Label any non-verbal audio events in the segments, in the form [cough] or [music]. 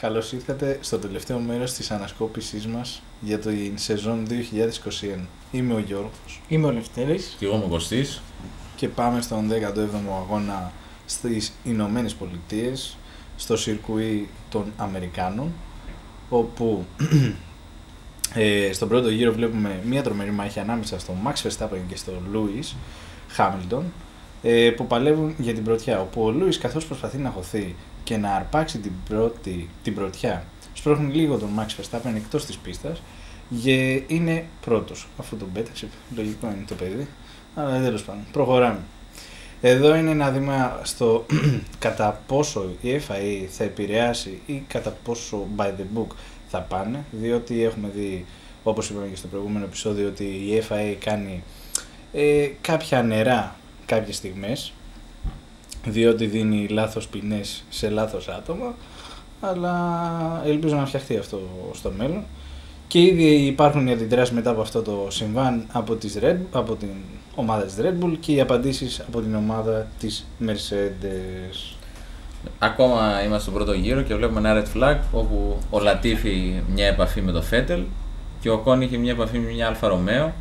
Καλώς ήρθατε στο τελευταίο μέρος της ανασκόπησής μας για το σεζόν 2021. Είμαι ο Γιώργος Είμαι ο Λευτέρης. Και εγώ είμαι ο Κωστής. και πάμε στον 17ο αγώνα στις Ηνωμένες Πολιτείες, στο σιρκουί των Αμερικάνων, όπου [clears throat] ε, στον πρώτο γύρο βλέπουμε μια τρομερή μάχη ανάμεσα στο Max Verstappen και στο Lewis Hamilton, ε, που παλεύουν για την πρωτιά, όπου ο Lewis καθώς προσπαθεί να χωθεί και να αρπάξει την, πρώτη, την πρωτιά, σπρώχνει λίγο τον Max Verstappen εκτός της πίστας και είναι πρώτος, αφού τον πέταξε, λογικό είναι το παιδί, αλλά τέλος πάντων, προχωράμε. Εδώ είναι ένα δείγμα στο [clears throat] κατά πόσο η FIA θα επηρεάσει ή κατά πόσο by the book θα πάνε, διότι έχουμε δει, όπως είπαμε και στο προηγούμενο επεισόδιο, ότι η FIA κάνει ε, κάποια νερά κάποιες στιγμές, διότι δίνει λάθος ποινές σε λάθος άτομα, αλλά ελπίζω να φτιαχτεί αυτό στο μέλλον. Και ήδη υπάρχουν οι αντιδράσεις μετά από αυτό το συμβάν από, τις Red, από την ομάδα της Red Bull και οι απαντήσεις από την ομάδα της Mercedes. Ακόμα είμαστε στον πρώτο γύρο και βλέπουμε ένα red flag όπου ο Λατίφι μια επαφή με το Φέτελ και ο Οκόν είχε μια επαφή με μια Alfa Romeo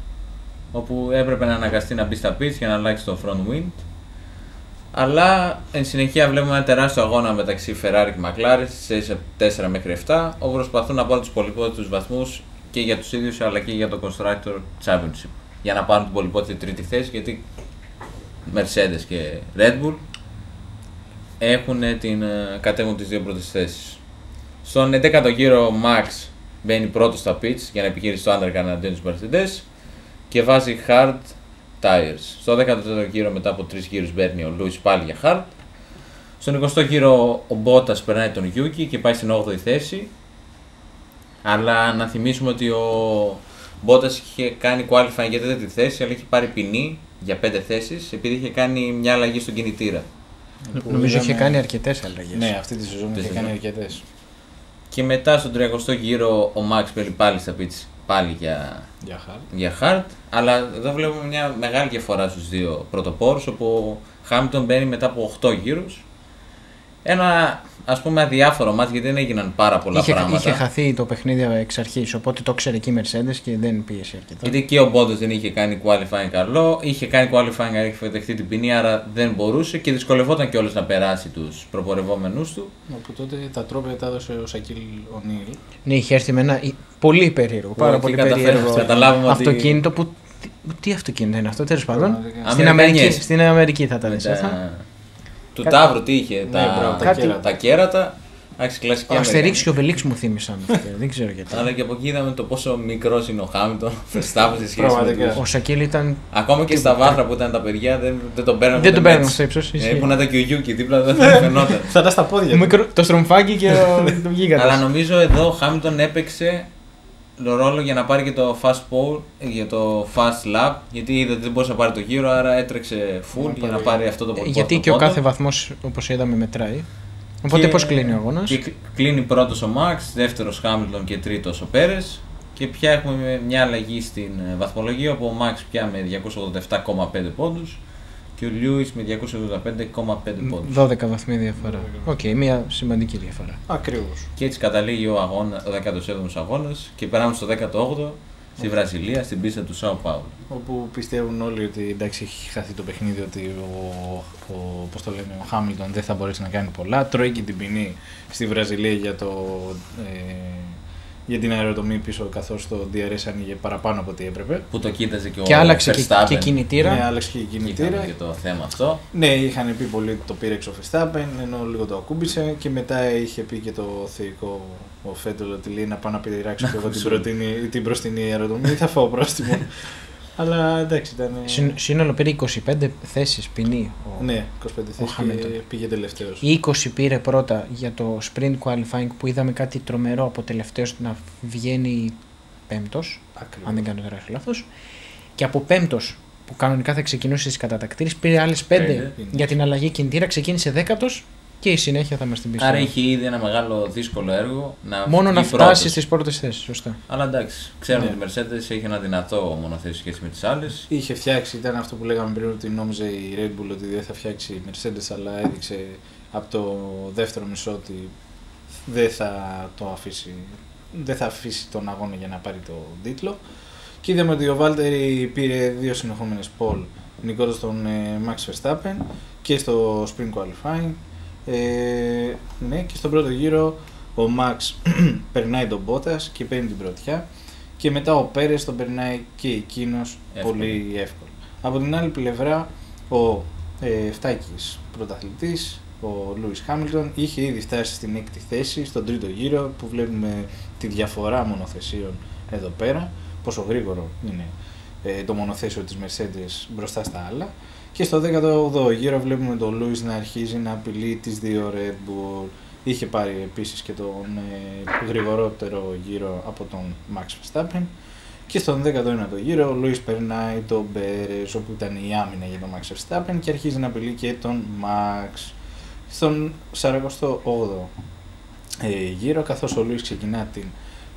όπου έπρεπε να αναγκαστεί να μπει στα pits για να αλλάξει το front wind. Αλλά εν συνεχεία βλέπουμε ένα τεράστιο αγώνα μεταξύ Ferrari και McLaren σε 4 μέχρι 7 όπου προσπαθούν να πάρουν τους πολυπότητες βαθμούς και για τους ίδιους αλλά και για το Constructor Championship για να πάρουν την πολυπότητη τρίτη θέση γιατί Mercedes και Red Bull έχουν την, ε, κατέβουν τις δύο πρώτες θέσεις. Στον 11ο γύρο Max μπαίνει πρώτος στα pits για να επιχειρήσει το undercut εναντίον της Mercedes και βάζει hard tires. Στο 14ο γύρο μετά από τρεις γύρους μπαίνει ο Lewis πάλι για hard. Στον 20ο γύρο ο Bottas περνάει τον Yuki και πάει στην 8η θέση. Αλλά να θυμίσουμε ότι ο Bottas είχε κάνει qualifying για τέταρτη θέση αλλά είχε πάρει ποινή για 5 θέσεις επειδή είχε κάνει μια αλλαγή στον κινητήρα. Που Νομίζω είχε είδαμε- κάνει αρκετές αλλαγές. Ναι, αυτή τη σεζόν Τη είχε σεζόν. κάνει αρκετές. Και μετά στον 30ο γύρο ο Max παίρνει πάλι στα pits πάλι για, Για χάρη. για hard. Αλλά εδώ βλέπουμε μια μεγάλη διαφορά στους δύο πρωτοπόρους όπου ο Hamilton μπαίνει μετά από 8 γύρους. Ένα ας πούμε αδιάφορο μάτς γιατί δεν έγιναν πάρα πολλά είχε, πράγματα. είχε χαθεί το παιχνίδι εξ αρχής, οπότε το ξέρει και η Mercedes και δεν πίεσε αρκετά. Γιατί και ο Bottas δεν είχε κάνει qualifying καλό, είχε κάνει qualifying, είχε δεχτεί την ποινή, άρα δεν μπορούσε και δυσκολευόταν κιόλας να περάσει τους προπορευόμενους του. Από τότε τα τρόπια τα έδωσε ο Σακίλ Ονίλ. Ναι, είχε έρθει με ένα πολύ περίεργο, πάρα εκεί πολύ καταφέραμε περίεργο να καταλάβουμε ότι- αυτοκίνητο που. τι- Τι αυτοκίνητο είναι αυτό, τέλος πάντων; Πραγματικά. Στην Αμερικανιές. Αμερική, στην Αμερική θα τα Με δεις, τα- θα. Του Κάτι- Ταύρου τι είχε, Ναι, μπράβο, τα, τα κάτι- κέρατα. τα κέρατα. Εντάξει, κλασική Ο Αστερίξ Αμερικανή. και ο Βελίξ μου θύμισαν αυτό. δεν ξέρω γιατί. Αλλά και από εκεί είδαμε το πόσο μικρός είναι ο Χάμιλτον, [laughs] Verstappen σε σχέση με Πραγματικά. του. Ο Σακίλ ήταν. Ακόμα και στα βάθρα που ήταν τα παιδιά δεν, δεν τον παίρνανε. Δεν τον ούτε παίρνουν μέτς. στο ύψος. Ε, που να ήταν και ο Γιούκι δίπλα δεν θα φαινόταν. Θα ήταν στα πόδια του. Το στρομφάκι και ο- [laughs] το γίγαντα. Αλλά νομίζω εδώ ο Χάμιλτον έπαιξε το ρόλο για να πάρει και το fast pole, για το fast lap, γιατί είδε ότι δεν μπορούσε να πάρει το γύρο, άρα έτρεξε full Να για να πάρει- πάρει αυτό το πολύ Γιατί και ο κάθε βαθμός, όπως είδαμε, μετράει. Οπότε πώς κλείνει ο αγώνας; Και κλ- κλείνει πρώτος ο Μαξ, δεύτερος Χάμιλτον και τρίτος ο Πέρες. Και πια έχουμε μια αλλαγή στην ε, βαθμολογία όπου ο Μαξ πια με 287,5 πόντους και ο Λιούις με 285,5 πόντους. 12 βαθμοί διαφορά. Οκ, μια σημαντική διαφορά. Ακριβώς. Και έτσι καταλήγει ο, αγώνα, ο 17ο αγώνας και περνάμε στο 18ο στη Βραζιλία, στην πίστα του Σάου Πάουλου. Όπου πιστεύουν όλοι ότι εντάξει έχει χαθεί το παιχνίδι ότι ο, ο, πώς το λένε, ο Χάμιλτον δεν θα μπορέσει να κάνει πολλά. Τρώει και την ποινή στη Βραζιλία για, το, ε, για την αεροτομή πίσω καθώς το DRS άνοιγε παραπάνω από ό,τι έπρεπε. Που το κοίταζε και ο Και άλλαξε και, Verstappen. και κινητήρα. Ναι, άλλαξε και η Και κινητήρα. είχαμε και το θέμα αυτό. Ναι, είχαν πει πολύ ότι το πήρε ο Verstappen, ενώ λίγο το ακούμπησε και μετά είχε πει και το θεϊκό ο Φέντελ ότι λέει να πάω να πειράξω και εγώ την, ακούσω. προτείνη, την μπροστινή αεροδομή, θα φάω πρόστιμο. [laughs] Αλλά εντάξει ήταν... Συν- Σύνολο πήρε 25 θέσεις ποινή. Ο... Ναι, 25 θέσεις και Hamilton. πήγε τελευταίος. Οι 20 πήρε πρώτα για το sprint qualifying που είδαμε κάτι τρομερό από τελευταίος να βγαίνει πέμπτος. Ακριβώς. Αν δεν κάνω τώρα λάθος. Και από πέμπτος που κανονικά θα ξεκινούσε στις κατατακτήρες πήρε άλλες 5 Πέντε. για την αλλαγή κινητήρα. Ξεκίνησε δέκατος και η συνέχεια θα μας την πεις. Άρα είχε ήδη ένα μεγάλο δύσκολο έργο να Μόνο να βγει φτάσεις πρώτος. στις πρώτες θέσεις. Σωστά. Αλλά εντάξει, ξέρουμε Ναι. ότι η Mercedes έχει ένα δυνατό μονοθέσιο σχέση με τις άλλες. Είχε φτιάξει, ήταν αυτό που λέγαμε πριν ότι νόμιζε η Red Bull ότι δεν θα φτιάξει η Mercedes αλλά έδειξε από το δεύτερο μισό ότι δεν θα το αφήσει, δεν θα αφήσει τον αγώνα για να πάρει το τίτλο. Και είδαμε ότι ο Βάλτερη πήρε δύο συνεχόμενες πόλ νικώντας τον ε, Max Verstappen και στο Spring Qualifying. Ε, ναι, και στον πρώτο γύρο ο Max [clears throat] περνάει τον Bottas και παίρνει την πρωτιά και μετά ο Πέρες τον περνάει και εκείνος Εύκολα. πολύ εύκολα. Από την άλλη πλευρά ο ε, Φτάκης πρωταθλητής, ο Λούις Χάμιλτον, είχε ήδη φτάσει στην έκτη θέση, στον τρίτο γύρο που βλέπουμε τη διαφορά μονοθεσίων εδώ πέρα, πόσο γρήγορο είναι ε, το μονοθέσιο της Mercedes μπροστά στα άλλα. Και στο 18ο γύρο βλέπουμε τον Λούις να αρχίζει να απειλεί τις δύο Red Bull. Είχε πάρει επίσης και τον ε, γρηγορότερο γύρο από τον Max Verstappen. Και στον 19ο γύρο ο Λούις περνάει τον Μπέρες όπου ήταν η άμυνα για τον Max Verstappen και αρχίζει να απειλεί και τον Max. Στον 48ο ε, γύρο καθώς ο Λούις ξεκινά την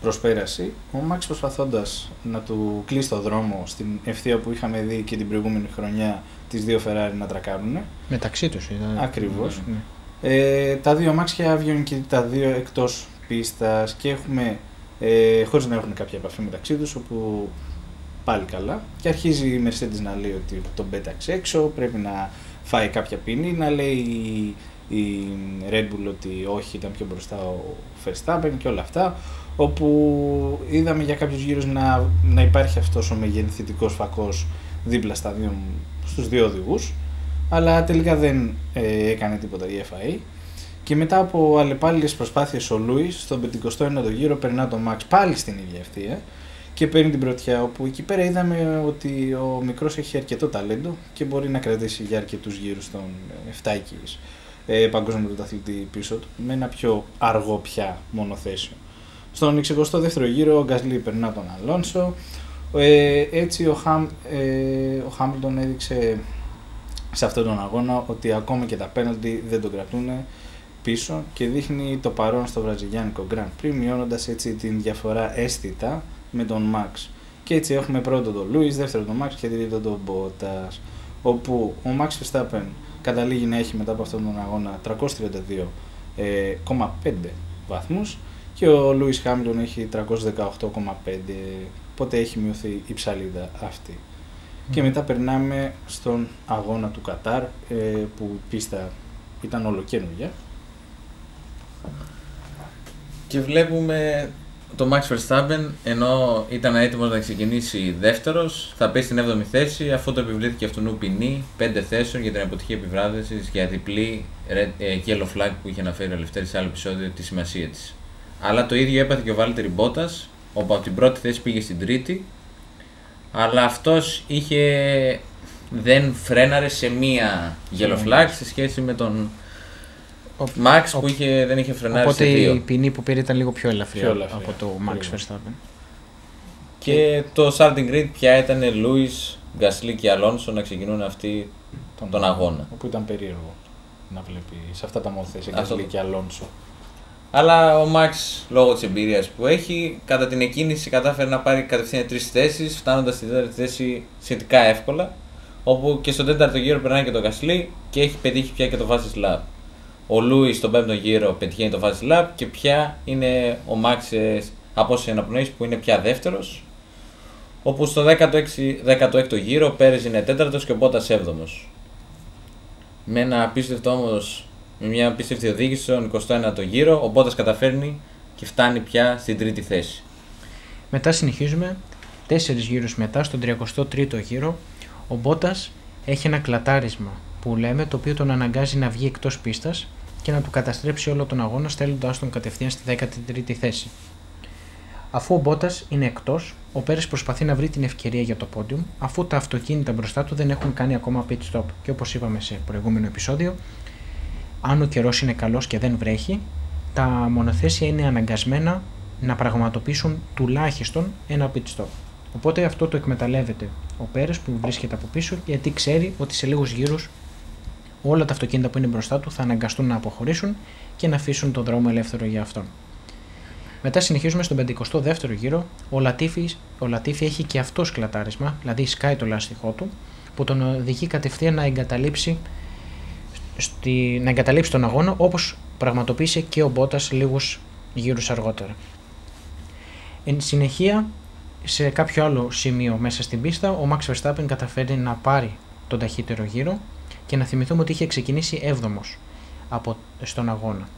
προσπέραση, ο Μάξ προσπαθώντας να του κλείσει το δρόμο στην ευθεία που είχαμε δει και την προηγούμενη χρονιά τις δύο Ferrari να τρακάρουν. Μεταξύ τους ήταν. Ακριβώς. Ναι. Ε, τα δύο αμάξια βγαίνουν και τα δύο εκτός πίστας και έχουμε, ε, χωρίς να έχουν κάποια επαφή μεταξύ τους, όπου πάλι καλά. Και αρχίζει η Mercedes να λέει ότι τον πέταξε έξω, πρέπει να φάει κάποια ποινή, να λέει η, η Red Bull ότι όχι, ήταν πιο μπροστά ο Verstappen και όλα αυτά. Όπου είδαμε για κάποιους γύρους να, να υπάρχει αυτός ο μεγενθητικός φακός δίπλα στα δύο, στους δύο οδηγούς αλλά τελικά δεν ε, έκανε τίποτα η FIA. Και μετά από αλλεπάλληλες προσπάθειες ο Λούις στον 51ο γύρο περνά τον Max πάλι στην ίδια ευθεία και παίρνει την πρωτιά όπου εκεί πέρα είδαμε ότι ο μικρός έχει αρκετό ταλέντο και μπορεί να κρατήσει για αρκετούς γύρους τον 7 ε, παγκόσμιο πρωταθλητή πίσω του με ένα πιο αργό πια μονοθέσιο. Στον 62ο γύρο ο Γκασλί περνά τον Αλόνσο. Ε, έτσι ο, Χαμ, ε, ο Χάμιλτον έδειξε σε αυτόν τον αγώνα ότι ακόμα και τα πέναλτι δεν τον κρατούν πίσω και δείχνει το παρόν στο βραζιλιάνικο Grand Prix μειώνοντας έτσι την διαφορά αίσθητα με τον Max. Και έτσι έχουμε πρώτο τον Lewis, δεύτερο τον Max και τρίτο τον Bottas όπου ο Max Verstappen καταλήγει να έχει μετά από αυτόν τον αγώνα 332,5 βαθμούς και ο Lewis Hamilton έχει 318,5 οπότε έχει μειωθεί η ψαλίδα αυτή. Και μετά περνάμε στον αγώνα του Κατάρ ε, που η πίστα ήταν ολοκένουργια. Και βλέπουμε το Max Verstappen ενώ ήταν έτοιμος να ξεκινήσει δεύτερος, θα πέσει στην 7η θέση αφού το επιβλήθηκε αυτού ποινή 5 θέσεων για την αποτυχία επιβράδυνσης για διπλή red- ε, yellow flag που είχε αναφέρει ο Λευτέρης σε άλλο επεισόδιο τη σημασία της. Αλλά το ίδιο έπαθε και ο Βάλτερη Μπότας, όπου από την πρώτη θέση πήγε στην τρίτη, αλλά αυτός είχε δεν φρέναρε σε μία yellow flag σε σχέση με τον Ο- Max ο- που είχε, δεν είχε φρενάρει Οπότε σε δύο. η ποινή που πήρε ήταν λίγο πιο ελαφριά, Πιο ελαφριά, από το Max ακριβώς. Verstappen. Και το starting grid πια ήταν Λούις, Γκασλί και Αλόνσο να ξεκινούν αυτοί τον αγώνα. Όπου ήταν περίεργο να βλέπει σε αυτά τα μονοθέσια Αυτό Γκασλί το- και Αλόνσο. Αλλά ο Μαξ λόγω της εμπειρίας που έχει, κατά την εκκίνηση κατάφερε να πάρει κατευθείαν τρεις θέσεις, φτάνοντας στη τέταρτη θέση σχετικά εύκολα. Όπου και στον τέταρτο γύρο περνάει και το Γκασλί και έχει πετύχει πια και το Fastest Lap. Ο Λούι στον πέμπτο γύρο πετυχαίνει το Fastest Lap και πια είναι ο Μαξ ε, από όσε αναπνοήσει που είναι πια δεύτερος. Όπου στο 16, 16ο γύρο ο Πέρες είναι τέταρτος και ο Μπότας 7ο. Με ένα απίστευτο όμως, με μια απίστευτη οδήγηση στον 21ο γύρο, ο Μπότας καταφέρνει και φτάνει πια στην τρίτη θέση. Μετά συνεχίζουμε, τέσσερις γύρους μετά, στον 33ο γύρο, ο Μπότας έχει ένα κλατάρισμα που λέμε, το οποίο τον αναγκάζει να βγει εκτός πίστας και να του καταστρέψει όλο τον αγώνα, στέλνοντάς τον κατευθείαν στη 13η θέση. Αφού ο Μπότας είναι εκτός, ο Πέρες προσπαθεί να βρει την ευκαιρία για το πόντιουμ, αφού τα αυτοκίνητα μπροστά του δεν έχουν κάνει ακόμα pit stop. Και όπως είπαμε σε προηγούμενο επεισόδιο, αν ο καιρός είναι καλός και δεν βρέχει, τα μονοθέσια είναι αναγκασμένα να πραγματοποιήσουν τουλάχιστον ένα pit stop. Οπότε αυτό το εκμεταλλεύεται ο Πέρες που βρίσκεται από πίσω γιατί ξέρει ότι σε λίγους γύρους όλα τα αυτοκίνητα που είναι μπροστά του θα αναγκαστούν να αποχωρήσουν και να αφήσουν τον δρόμο ελεύθερο για αυτόν. Μετά συνεχίζουμε στον 52ο γύρο. Ο Λατίφης, ο Λατίφη έχει και αυτός κλατάρισμα, δηλαδή σκάει το λάστιχό του, που τον οδηγεί κατευθείαν να εγκαταλείψει, στη, να εγκαταλείψει τον αγώνα όπως πραγματοποίησε και ο Μπότας λίγους γύρους αργότερα. Εν συνεχεία, σε κάποιο άλλο σημείο μέσα στην πίστα, ο Max Verstappen καταφέρει να πάρει τον ταχύτερο γύρο και να θυμηθούμε ότι είχε ξεκινήσει 7ος από, στον αγώνα.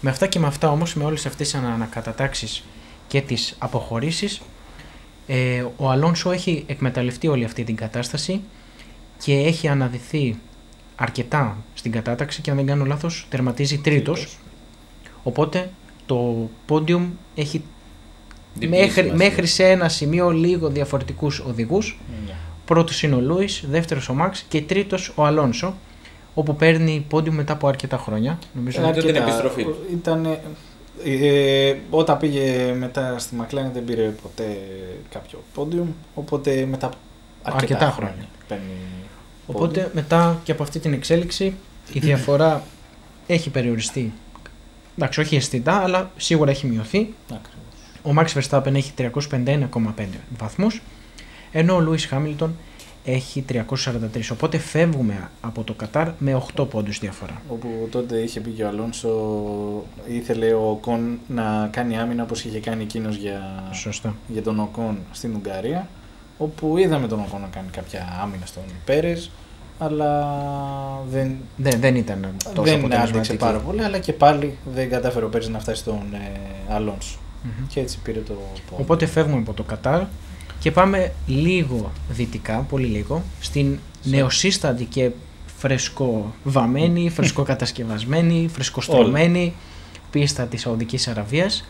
Με αυτά και με αυτά όμως, με όλες αυτές τις ανακατατάξεις και τις αποχωρήσεις, ε, ο Αλόνσο έχει εκμεταλλευτεί όλη αυτή την κατάσταση και έχει αναδυθεί αρκετά στην κατάταξη και αν δεν κάνω λάθος τερματίζει τρίτος. Οπότε το podium έχει Διπλή μέχρι, σημασία. μέχρι σε ένα σημείο λίγο διαφορετικούς οδηγούς. Ναι. Πρώτος είναι ο Λούις, δεύτερος ο Μαξ και τρίτος ο Αλόνσο όπου παίρνει podium μετά από αρκετά χρόνια. Νομίζω. Ήταν Αρκετά. την επιστροφή του. Ήταν, ε, όταν πήγε μετά στη McLaren δεν πήρε ποτέ κάποιο πόντιουμ, οπότε μετά από αρκετά, Αρκετά χρόνια, χρόνια. παίρνει Οπότε podium. μετά και από αυτή την εξέλιξη η διαφορά έχει περιοριστεί. Εντάξει, όχι αισθητά, αλλά σίγουρα έχει μειωθεί. Ακριβώς. Ο Max Verstappen έχει 351,5 βαθμούς, ενώ ο Lewis Hamilton έχει 343. Οπότε φεύγουμε από το Κατάρ με 8 πόντους διαφορά. Όπου τότε είχε πει και ο Αλόνσο, ήθελε ο Οκόν να κάνει άμυνα όπως είχε κάνει εκείνος για, Σωστά. για τον Οκόν στην Ουγγαρία, όπου είδαμε τον Οκόν να κάνει κάποια άμυνα στον Πέρες, αλλά δεν, Δεν, δεν ήταν τόσο δεν άντεξε αποτελεσματική. πάρα πολύ, αλλά και πάλι δεν κατάφερε ο Πέρες να φτάσει στον ε, Αλόνσο. Μμμ. Και έτσι πήρε το πόντο. Οπότε φεύγουμε από το Κατάρ και πάμε λίγο δυτικά, πολύ λίγο, στην νεοσύστατη και φρεσκοβαμένη, φρεσκοκατασκευασμένη, φρεσκοστρωμένη πίστα της Σαουδικής Αραβίας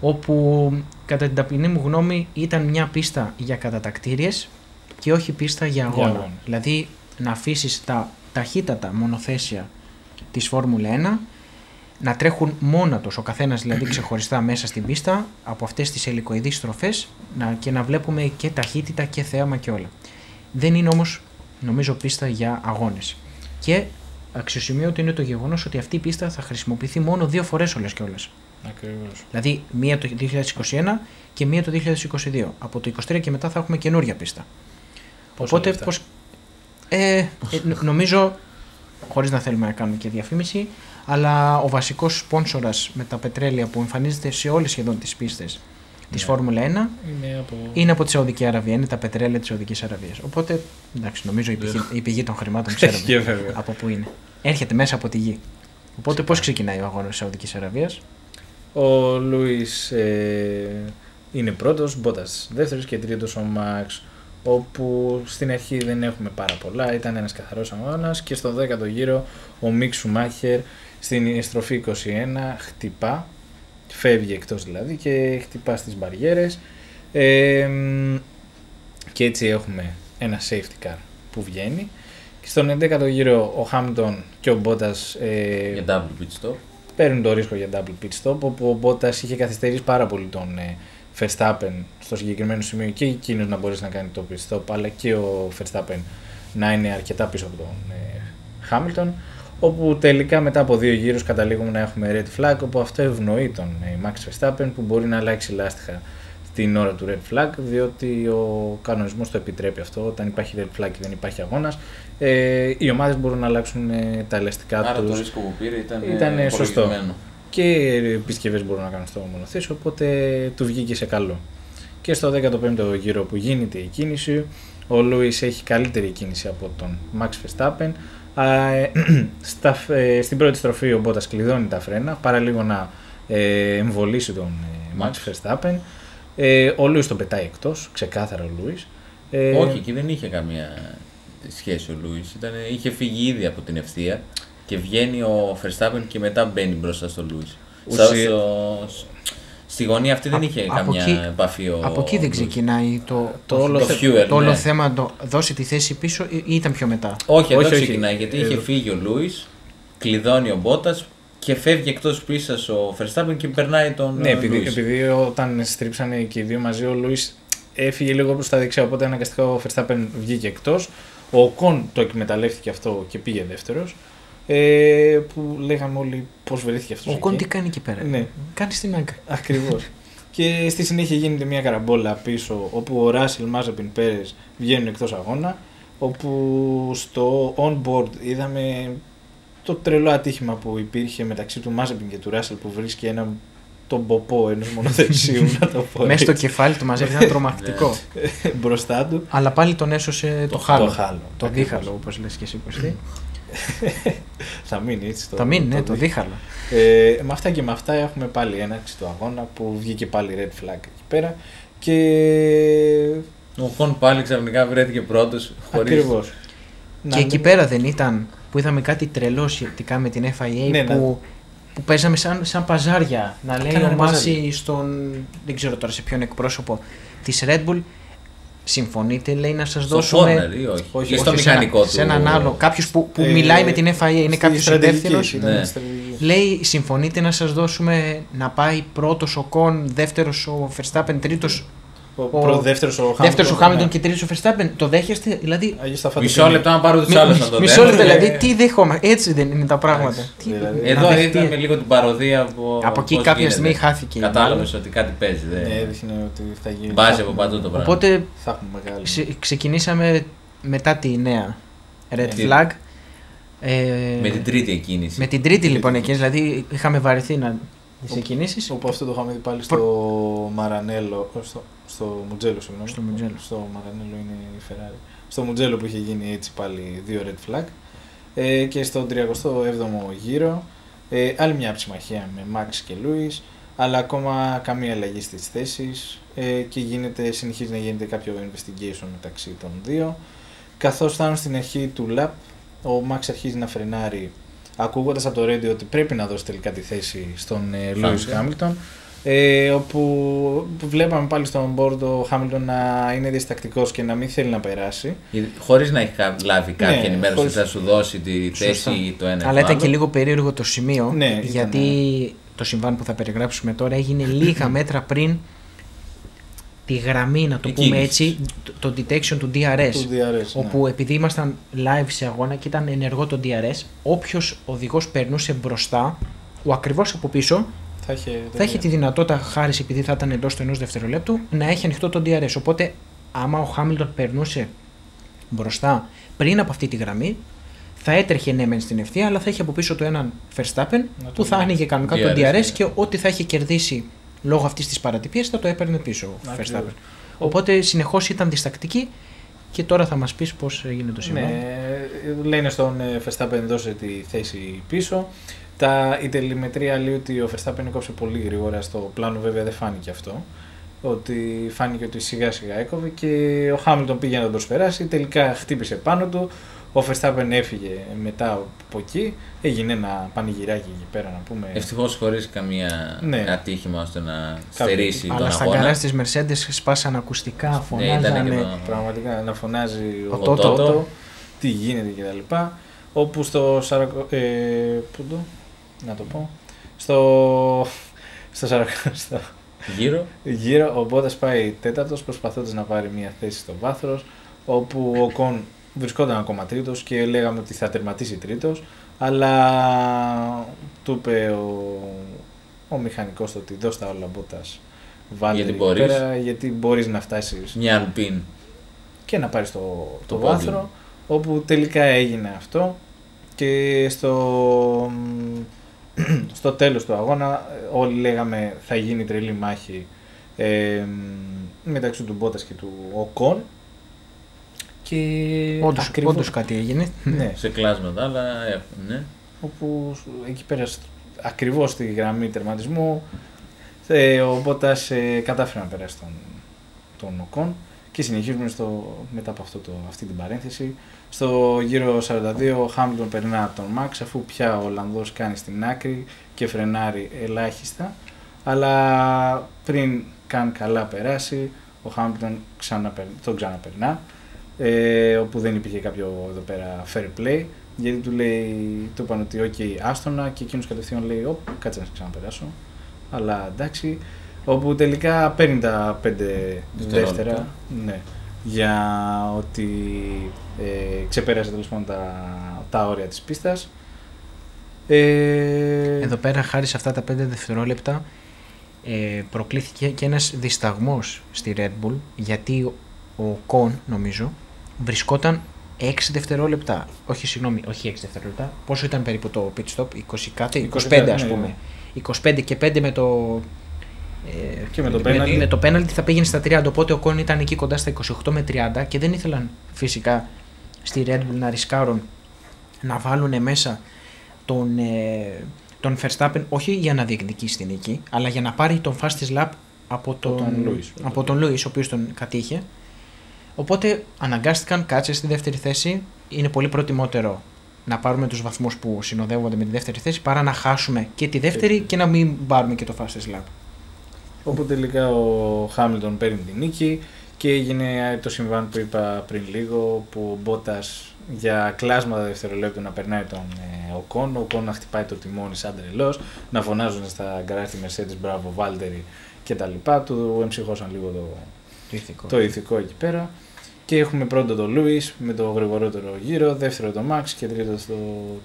όπου κατά την ταπεινή μου γνώμη ήταν μια πίστα για κατατακτήριες και όχι πίστα για αγώνα. αγώνα. Δηλαδή να αφήσεις τα ταχύτατα μονοθέσια της Φόρμουλα 1 να τρέχουν μόνα τους, ο καθένας δηλαδή [clears throat] ξεχωριστά μέσα στην πίστα από αυτές τις ελικοειδείς στροφές να, και να βλέπουμε και ταχύτητα και θέαμα και όλα. Δεν είναι όμως νομίζω πίστα για αγώνες. Και αξιοσημείωτο είναι το γεγονός ότι αυτή η πίστα θα χρησιμοποιηθεί μόνο δύο φορές όλες και όλες. Ακριβώς. Δηλαδή μία το 2021 και μία το 2022. Από το 2023 και μετά θα έχουμε καινούρια πίστα. Πόσα Οπότε λεφτά; Πώς... Ε, ε, νο- νομίζω, χωρίς να θέλουμε να κάνουμε και διαφήμιση, αλλά ο βασικός σπόνσορας με τα πετρέλαια που εμφανίζεται σε όλες σχεδόν τις πίστες της Ναι. Φόρμουλα 1 Είναι από... είναι από τη Σαουδική Αραβία, είναι τα πετρέλαια της Σαουδικής Αραβίας. Οπότε, εντάξει, νομίζω η πηγή, η πηγή των χρημάτων [laughs] Και ξέρουμε βέβαια. από πού είναι. Έρχεται μέσα από τη γη. Οπότε πώς ξεκινάει ο αγώνας της Σαουδικής Αραβίας; Ο Λούις ε, είναι πρώτος, Μπότας δεύτερος και τρίτος ο Μαξ όπου στην αρχή δεν έχουμε πάρα πολλά, ήταν ένας καθαρός αγώνας και στο 10ο γύρο ο Μικ Σουμάχερ στην στροφή 21 χτυπά, φεύγει εκτός δηλαδή και χτυπά στις μπαριέρες. Ε, μ, και έτσι έχουμε ένα safety car που βγαίνει. Και στον 11ο γύρο ο Χάμιλτον και ο Μπότας ε, Για double pit stop. παίρνουν το ρίσκο για double pit stop όπου ο Bottas είχε καθυστερήσει πάρα πολύ τον ε, Verstappen στο συγκεκριμένο σημείο και εκείνος να μπορέσει να κάνει το pit stop αλλά και ο Verstappen να είναι αρκετά πίσω από τον ε, Hamilton όπου τελικά μετά από δύο γύρους καταλήγουμε να έχουμε red flag όπου αυτό ευνοεί τον ε, Max Verstappen που μπορεί να αλλάξει λάστιχα την ώρα του red flag διότι ο κανονισμός το επιτρέπει αυτό όταν υπάρχει red flag και δεν υπάρχει αγώνας ε, οι ομάδες μπορούν να αλλάξουν ε, τα ελαστικά Άρα τους το ρίσκο που πήρε ήταν, Ήταν, ε, σωστό. υπολογισμένο. και επισκευές μπορούν να κάνουν στο μονοθέσιο, οπότε του βγήκε σε καλό. Και στο 15ο γύρο που γίνεται η κίνηση, ο Λούις έχει καλύτερη κίνηση από τον Max Verstappen. Α, ε, [clears throat] στα, ε, στην πρώτη στροφή ο Μπότας κλειδώνει τα φρένα, παρά λίγο να ε, εμβολήσει τον ε, Max Verstappen. Ε, ο Λούις τον πετάει εκτός, ξεκάθαρα ο Λούις. Ε, Όχι, εκεί δεν είχε καμία σχέση ο Λούις. Είχε φύγει ήδη από την ευθεία και βγαίνει ο Verstappen και μετά μπαίνει μπροστά στο Λούις. Ουσία- Στη γωνία αυτή δεν Α- είχε από καμιά εκεί- επαφή ο Από εκεί δεν Lewis. ξεκινάει το, Το όλο το, θε- fuel, το όλο ναι. θέμα το δώσει τη θέση πίσω ή ή ήταν πιο μετά; Όχι, εδώ Όχι, όχι. ξεκινάει γιατί Εδώ. είχε φύγει ο Λούις, κλειδώνει ο Μπότας και φεύγει εκτός πίστα ο Verstappen και περνάει τον Ναι, ε, επειδή, Lewis. επειδή όταν στρίψανε και οι δύο μαζί, ο Λούις έφυγε λίγο προς τα δεξιά. Οπότε αναγκαστικά ο Verstappen βγήκε εκτός. Ο Κον το εκμεταλλεύτηκε αυτό και πήγε δεύτερος. Ε, που λέγαμε όλοι πώς βρέθηκε αυτός. Ο Κον τι κάνει εκεί πέρα; Ναι. Κάνει στην άκρη. Ακριβώς. και στη συνέχεια γίνεται μια καραμπόλα πίσω όπου ο Ράσιλ Μάζεπιν Πέρες βγαίνουν εκτός αγώνα. Όπου στο on-board είδαμε το τρελό ατύχημα που υπήρχε μεταξύ του Μάζεπιν και του Ράσελ που βρίσκει ένα τον ποπό ενός μονοδεξίου, να το πω. Μέσα στο έτσι, κεφάλι του μαζεύει ήταν τρομακτικό. [laughs] μπροστά του. Αλλά πάλι τον έσωσε το, Το- χάλο. το χάλο, Το ακριβώς. δίχαλο, όπως λες και εσύ, Κωστή. [laughs] Θα μείνει έτσι. Θα μείνει, ναι, το δι- δίχαλο. Ε, με αυτά και με αυτά έχουμε πάλι έναρξη του αγώνα που βγήκε πάλι red flag εκεί πέρα. Και. Ο Κον πάλι ξαφνικά βρέθηκε πρώτος. Ακριβώς. Και εκεί πέρα δεν ήταν που είδαμε κάτι τρελό σχετικά με την FIA Ναι, που, που παίζαμε σαν, σαν παζάρια. Να λέει Κάνανε ο Μάση παζάρια. στον. Δεν ξέρω τώρα σε ποιον εκπρόσωπο της Red Bull. Συμφωνείτε, λέει, να σας Στο δώσουμε. corner ή όχι; Όχι, ή στο όχι, σε ένα- μηχανικό του. Σε έναν άλλο. Κάποιος που, που Ε, μιλάει με την FIA, είναι Στη κάποιος στρατηγική, υπεύθυνο. ήταν Ναι. στρατηγική. Λέει, συμφωνείτε να σας δώσουμε να πάει πρώτος ο Κον, δεύτερος ο Verstappen, τρίτος. Ο, Ο- ο δεύτερος ο Χάμιλτον. Δεύτερος ο Χάμιλτον ναι. και τρίτος ο Verstappen. Το δέχεστε, δηλαδή. Αγίου στα φάτε Μισό πέντε. λεπτό να πάρω τους μι- άλλους να το Μισό λεπτό, δέχομαι. δηλαδή, τι δέχομαι. Έτσι δεν είναι τα πράγματα. Τι- δηλαδή. να Εδώ δεχτεί. είδαμε λίγο την παροδία από. Από εκεί πώς κάποια γίνεται. στιγμή χάθηκε. Κατάλαβες ότι κάτι παίζει. Ναι, Δεν... έδειχνε ότι θα γίνει. Μπάζει θα από έχουμε- παντού το πράγμα. Οπότε Θα έχουμε μεγάλη. ξε- ξεκινήσαμε μετά τη νέα Red Ναι. Flag. Ε, Με την τρίτη εκκίνηση. με την τρίτη λοιπόν εκείνη, δηλαδή είχαμε βαρεθεί να τι εκκινήσει. Όπου αυτό το είχαμε δει πάλι στο Μαρανέλο. Στο, στο Μουτζέλο, συγγνώμη. Στο Μουτζέλο. Στο Μαρανέλο είναι η Ferrari. Στο Μουτζέλο που είχε γίνει έτσι πάλι δύο red flag. Ε, και στον 37ο γύρο ε, άλλη μια ψημαχία με Max και Lewis αλλά ακόμα καμία αλλαγή στις θέσεις ε, και γίνεται, συνεχίζει να γίνεται κάποιο investigation μεταξύ των δύο καθώς φτάνουν στην αρχή του lap ο Max αρχίζει να φρενάρει ακούγοντας από το radio ότι πρέπει να δώσει τελικά τη θέση στον ε, Lewis Hamilton. Hamilton ε, όπου βλέπαμε πάλι στον board ο Hamilton να είναι διστακτικός και να μην θέλει να περάσει Χωρίς να έχει κα- λάβει κάποια Ναι, ενημέρωση χωρίς- ότι θα σου δώσει τη Σωστά. θέση ή το ένα. ή Αλλά το ήταν άλλο. και λίγο περίεργο το σημείο. Ναι, ήταν, γιατί το συμβάν που θα περιγράψουμε τώρα έγινε λίγα μέτρα πριν τη γραμμή, να το Η πούμε κίνηση. έτσι, το το detection του DRS. του DRS. Όπου επειδή ήμασταν live σε αγώνα και ήταν ενεργό το DRS, όποιος οδηγός περνούσε μπροστά, ο ακριβώς από πίσω ναι. θα, είχε, θα έχει τη δυνατότητα, χάρη επειδή θα ήταν εντός του ενός δευτερολέπτου, να έχει ανοιχτό το DRS. Οπότε, άμα ο Χάμιλτον περνούσε μπροστά πριν από αυτή τη γραμμή, θα έτρεχε ναι μεν στην ευθεία, αλλά θα είχε από πίσω του έναν Verstappen Να το που θα δει. άνοιγε κανονικά DRS, το DRS ναι. και ό,τι θα είχε κερδίσει λόγω αυτής της παρατυπίας θα το έπαιρνε πίσω ο Ακριβώς. Verstappen. Οπότε συνεχώς ήταν διστακτική και τώρα θα μας πεις πώς έγινε το συμβάν. Ναι, λένε στον ε, Verstappen δώσε τη θέση πίσω. Τα, η τελημετρία λέει ότι ο Verstappen έκοψε πολύ γρήγορα στο πλάνο, βέβαια δεν φάνηκε αυτό. Ότι φάνηκε ότι σιγά σιγά έκοβε και ο Χάμιλτον πήγε να τον προσπεράσει. Τελικά χτύπησε πάνω του. Ο Verstappen έφυγε μετά από εκεί. Έγινε ένα πανηγυράκι εκεί πέρα να πούμε. Ευτυχώς χωρίς καμία Ναι. ατύχημα ώστε να Κάποιο- στερήσει τον Αλλά στα αγώνα. γκαράζ της Mercedes σπάσαν ακουστικά, Ναι, ήταν και φωνάζανε. το- Πραγματικά να φωνάζει ο, Ο Τότο, Τότο. τι γίνεται κτλ. Όπου στο Σαρακο... Ε, πού το, να το πω, στο, στο, Σαρακο- στο Γύρω. γύρο ο Μπότας πάει τέταρτος προσπαθώντας να πάρει μια θέση στο βάθρος όπου ο Κον βρισκόταν ακόμα τρίτος και λέγαμε ότι θα τερματίσει τρίτος αλλά του είπε ο, ο μηχανικός το ότι δώσ' τα όλα Μπότας βάλτε Γιατί εκεί μπορείς. πέρα, γιατί μπορείς να φτάσεις Μια αλπίν. και να πάρεις το, το, Το βάθρο όπου τελικά έγινε αυτό και στο, στο τέλος του αγώνα ε, όλοι λέγαμε θα γίνει τρελή μάχη ε, μεταξύ του Μπότας και του Οκόν και Όντως, ακριβώς- όντως κάτι έγινε. ναι, Σε κλάσματα, αλλά έχουν, ναι. όπου εκεί πέρα σ- ακριβώς στη γραμμή τερματισμού ε, ο Μπότας ε, κατάφερε να περάσει τον, τον Οκόν και συνεχίζουμε στο, μετά από αυτό το, αυτή την παρένθεση. Στο γύρο 42 ο Χάμιλτον περνά από τον Μαξ αφού πια ο Ολλανδός κάνει στην άκρη και φρενάρει ελάχιστα αλλά πριν καν καλά περάσει ο Χάμιλτον ξαναπερ, τον ξαναπερνά ε, όπου δεν υπήρχε κάποιο εδώ πέρα fair play γιατί του λέει, του είπαν ότι ok άστονα και εκείνος κατευθείαν λέει «Οπ, κάτσε να σε ξαναπεράσω αλλά εντάξει όπου τελικά παίρνει τα πέντε Δευτερόλεπτα. δεύτερα ναι, για ότι ε, ξεπέρασε τέλος πάντων τα, τα όρια της πίστας ε, Εδώ πέρα, χάρη σε αυτά τα 5 δευτερόλεπτα, ε, προκλήθηκε και ένας δισταγμός στη Red Bull, γιατί ο, ο Κον, νομίζω, βρισκόταν 6 δευτερόλεπτα. Όχι, συγγνώμη, όχι 6 δευτερόλεπτα. Πόσο ήταν περίπου το pit stop, 20 κάτι, 20 25 ας ναι, πούμε. 25 και 5 με το. ε, Και με το με, penalty. με το penalty θα πήγαινε στα 30. Οπότε ο Κόν ήταν εκεί κοντά στα 28 με 30 και δεν ήθελαν φυσικά στη Red Bull να ρισκάρουν να βάλουν μέσα τον, ε, τον Verstappen όχι για να διεκδικήσει την νίκη, αλλά για να πάρει τον fastest lap από τον, τον Lewis. από τον Lewis, ο οποίος τον κατήχε. Οπότε αναγκάστηκαν, κάτσε στη δεύτερη θέση. Είναι πολύ προτιμότερο να πάρουμε τους βαθμούς που συνοδεύονται με τη δεύτερη θέση παρά να χάσουμε και τη δεύτερη και να μην πάρουμε και το fastest lap. Όπου τελικά ο Χάμιλτον παίρνει τη νίκη και έγινε το συμβάν που είπα πριν λίγο που ο Μπότας για κλάσματα δευτερολέπτου να περνάει τον ε, Οκόν, ο Οκόν να χτυπάει το τιμόνι σαν τρελός, να φωνάζουν στα γκαράζ τη Mercedes μπράβο Βάλτερη και τα λοιπά, του εμψυχώσαν λίγο το, Το ηθικό. το ηθικό εκεί πέρα. Και έχουμε πρώτο το Λούις με το γρηγορότερο γύρο, δεύτερο το Max και τρίτο το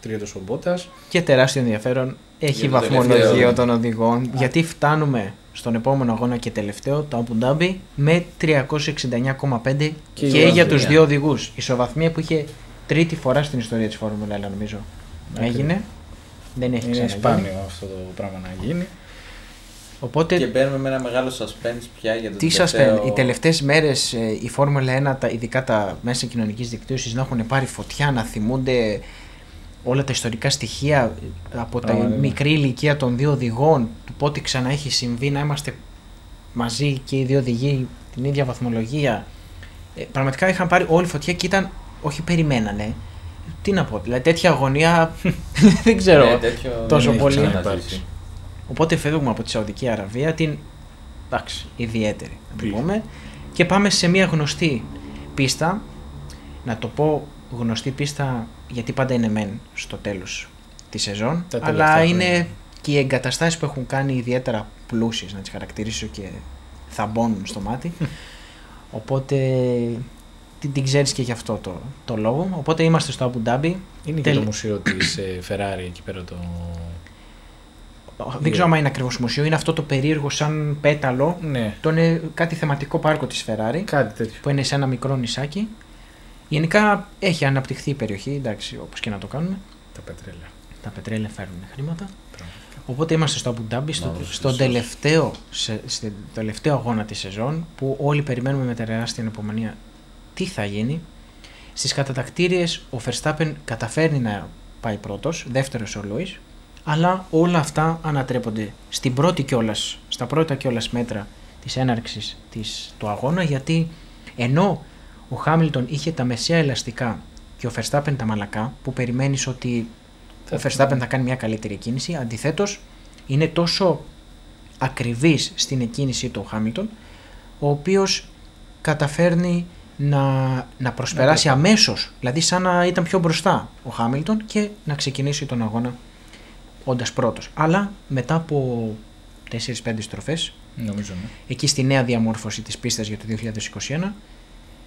τρίτος ο Μπότας. Και τεράστιο ενδιαφέρον έχει Για το βαθμολογίο τελευταίο. των οδηγών. Γιατί φτάνουμε στον επόμενο αγώνα και τελευταίο, το Abu Dhabi, με 369,5 και, η για ισοβαθμία. τους δύο οδηγούς. Ισοβαθμία που είχε τρίτη φορά στην ιστορία της Φόρμουλα 1 νομίζω. Ακριβώς. Έγινε. Δεν έχει Είναι ξαναγίνει. σπάνιο αυτό το πράγμα να γίνει. Οπότε Και μπαίνουμε με ένα μεγάλο suspense πια για το τι σας τελευταίο... φαίνεται, οι τελευταίες μέρες ε, η Φόρμουλα 1, τα, ειδικά τα μέσα κοινωνικής δικτύωσης, να έχουν πάρει φωτιά, να θυμούνται όλα τα ιστορικά στοιχεία ε, από τα Πραγματικά. μικρή ηλικία των δύο οδηγών, του πότε ξανά έχει συμβεί να είμαστε μαζί και οι δύο οδηγοί την ίδια βαθμολογία. Ε, πραγματικά είχαν πάρει όλη φωτιά και ήταν, όχι περιμένανε. Τι να πω, δηλαδή τέτοια αγωνία [laughs] δεν ξέρω. Ναι, τέτοιο τόσο δεν έχει πολύ. ξαναζήσει. Οπότε φεύγουμε από τη Σαουδική Αραβία, την εντάξει, ιδιαίτερη να την Πίστα. πούμε, και πάμε σε μια γνωστή πίστα. Να το πω γνωστή πίστα γιατί πάντα είναι μεν στο τέλος της σεζόν, Τα αλλά τελευταία είναι χρόνια. και οι εγκαταστάσεις που έχουν κάνει ιδιαίτερα πλούσιες, να τις χαρακτηρίσω και θα μπώνουν στο μάτι. Οπότε την, την ξέρεις και γι' αυτό το, το λόγο. Οπότε είμαστε στο Abu Dhabi. Είναι και Τελ- το μουσείο της ε, Ferrari εκεί πέρα το... Δεν ξέρω αν είναι ακριβώς μουσείο, είναι αυτό το περίεργο σαν πέταλο. Ναι, Το είναι κάτι θεματικό πάρκο της Ferrari κάτι τέτοιο. που είναι σε ένα μικρό νησάκι. Γενικά έχει αναπτυχθεί η περιοχή, εντάξει, όπως και να το κάνουμε. Τα πετρέλαια. Τα πετρέλαια φέρνουν χρήματα. Οπότε είμαστε στο Abu Dhabi, στο, Μαύρος στον χρυσός. τελευταίο, σε, στον τελευταίο αγώνα της σεζόν που όλοι περιμένουμε με τεράστια ανυπομονία τι θα γίνει. Στις κατατακτήριες ο Verstappen καταφέρνει να πάει πρώτος, δεύτερος ο Λούις, αλλά όλα αυτά ανατρέπονται στην πρώτη κιόλας, στα πρώτα κιόλας μέτρα της έναρξης της, του αγώνα γιατί ενώ ο Χάμιλτον είχε τα μεσαία ελαστικά και ο Verstappen τα μαλακά που περιμένεις ότι ο Verstappen θα κάνει μια καλύτερη κίνηση. Αντιθέτως, είναι τόσο ακριβής στην εκκίνησή του ο Χάμιλτον, ο οποίος καταφέρνει να, να προσπεράσει Να αμέσως, δηλαδή σαν να ήταν πιο μπροστά ο Χάμιλτον και να ξεκινήσει τον αγώνα όντας πρώτος. Αλλά μετά από 4-5 στροφές, Νομίζω, ναι. εκεί στη νέα διαμόρφωση της πίστας για το 2021,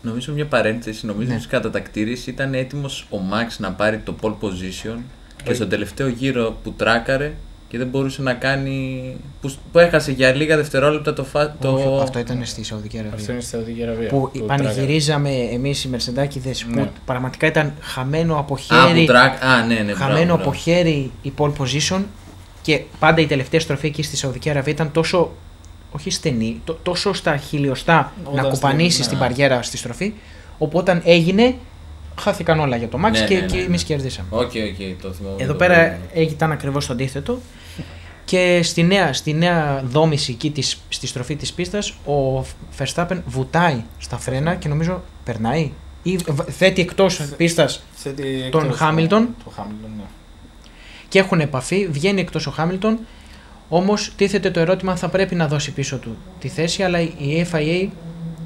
Νομίζω μια παρένθεση, νομίζω Ναι. ότι στις κατατακτήριες ήταν έτοιμος ο Max να πάρει το pole position και Όχι. στον τελευταίο γύρο που τράκαρε και δεν μπορούσε να κάνει. που, που έχασε για λίγα δευτερόλεπτα το. Φα... το... όχι, αυτό ήταν στη Σαουδική Αραβία. Αυτό είναι στη Σαουδική Αραβία. που που πανηγυρίζαμε εμείς οι Μερσεντάκηδες Ναι. που πραγματικά ήταν χαμένο από Α, χέρι, που τρακ... Α, ναι, ναι, χαμένο μπράβο, από μπράβο. χέρι η pole position και πάντα η τελευταία στροφή εκεί στη Σαουδική Αραβία ήταν τόσο, όχι στενή, τό- τόσο στα χιλιοστά Όταν να κοπανήσει στην- στην ναι. μπαριέρα στη στροφή, οπότε όταν έγινε χάθηκαν όλα για το Max Ναι, και, ναι, ναι, και ναι. εμείς κερδίσαμε. Ok, ok, το θυμάμαι. Εδώ το πέρα προηγούμενο. ήταν ακριβώς το αντίθετο. Και στη νέα, στη νέα δόμηση εκεί της, στη στροφή της πίστας ο Verstappen βουτάει στα φρένα και νομίζω περνάει ή β- θέτει εκτός πίστας Θέτει τον εκτός Χάμιλτον. Το, το Χάμιλτον, ναι. και έχουν επαφή, βγαίνει εκτός ο Χάμιλτον όμως τίθεται το ερώτημα αν θα πρέπει να δώσει πίσω του τη θέση αλλά η FIA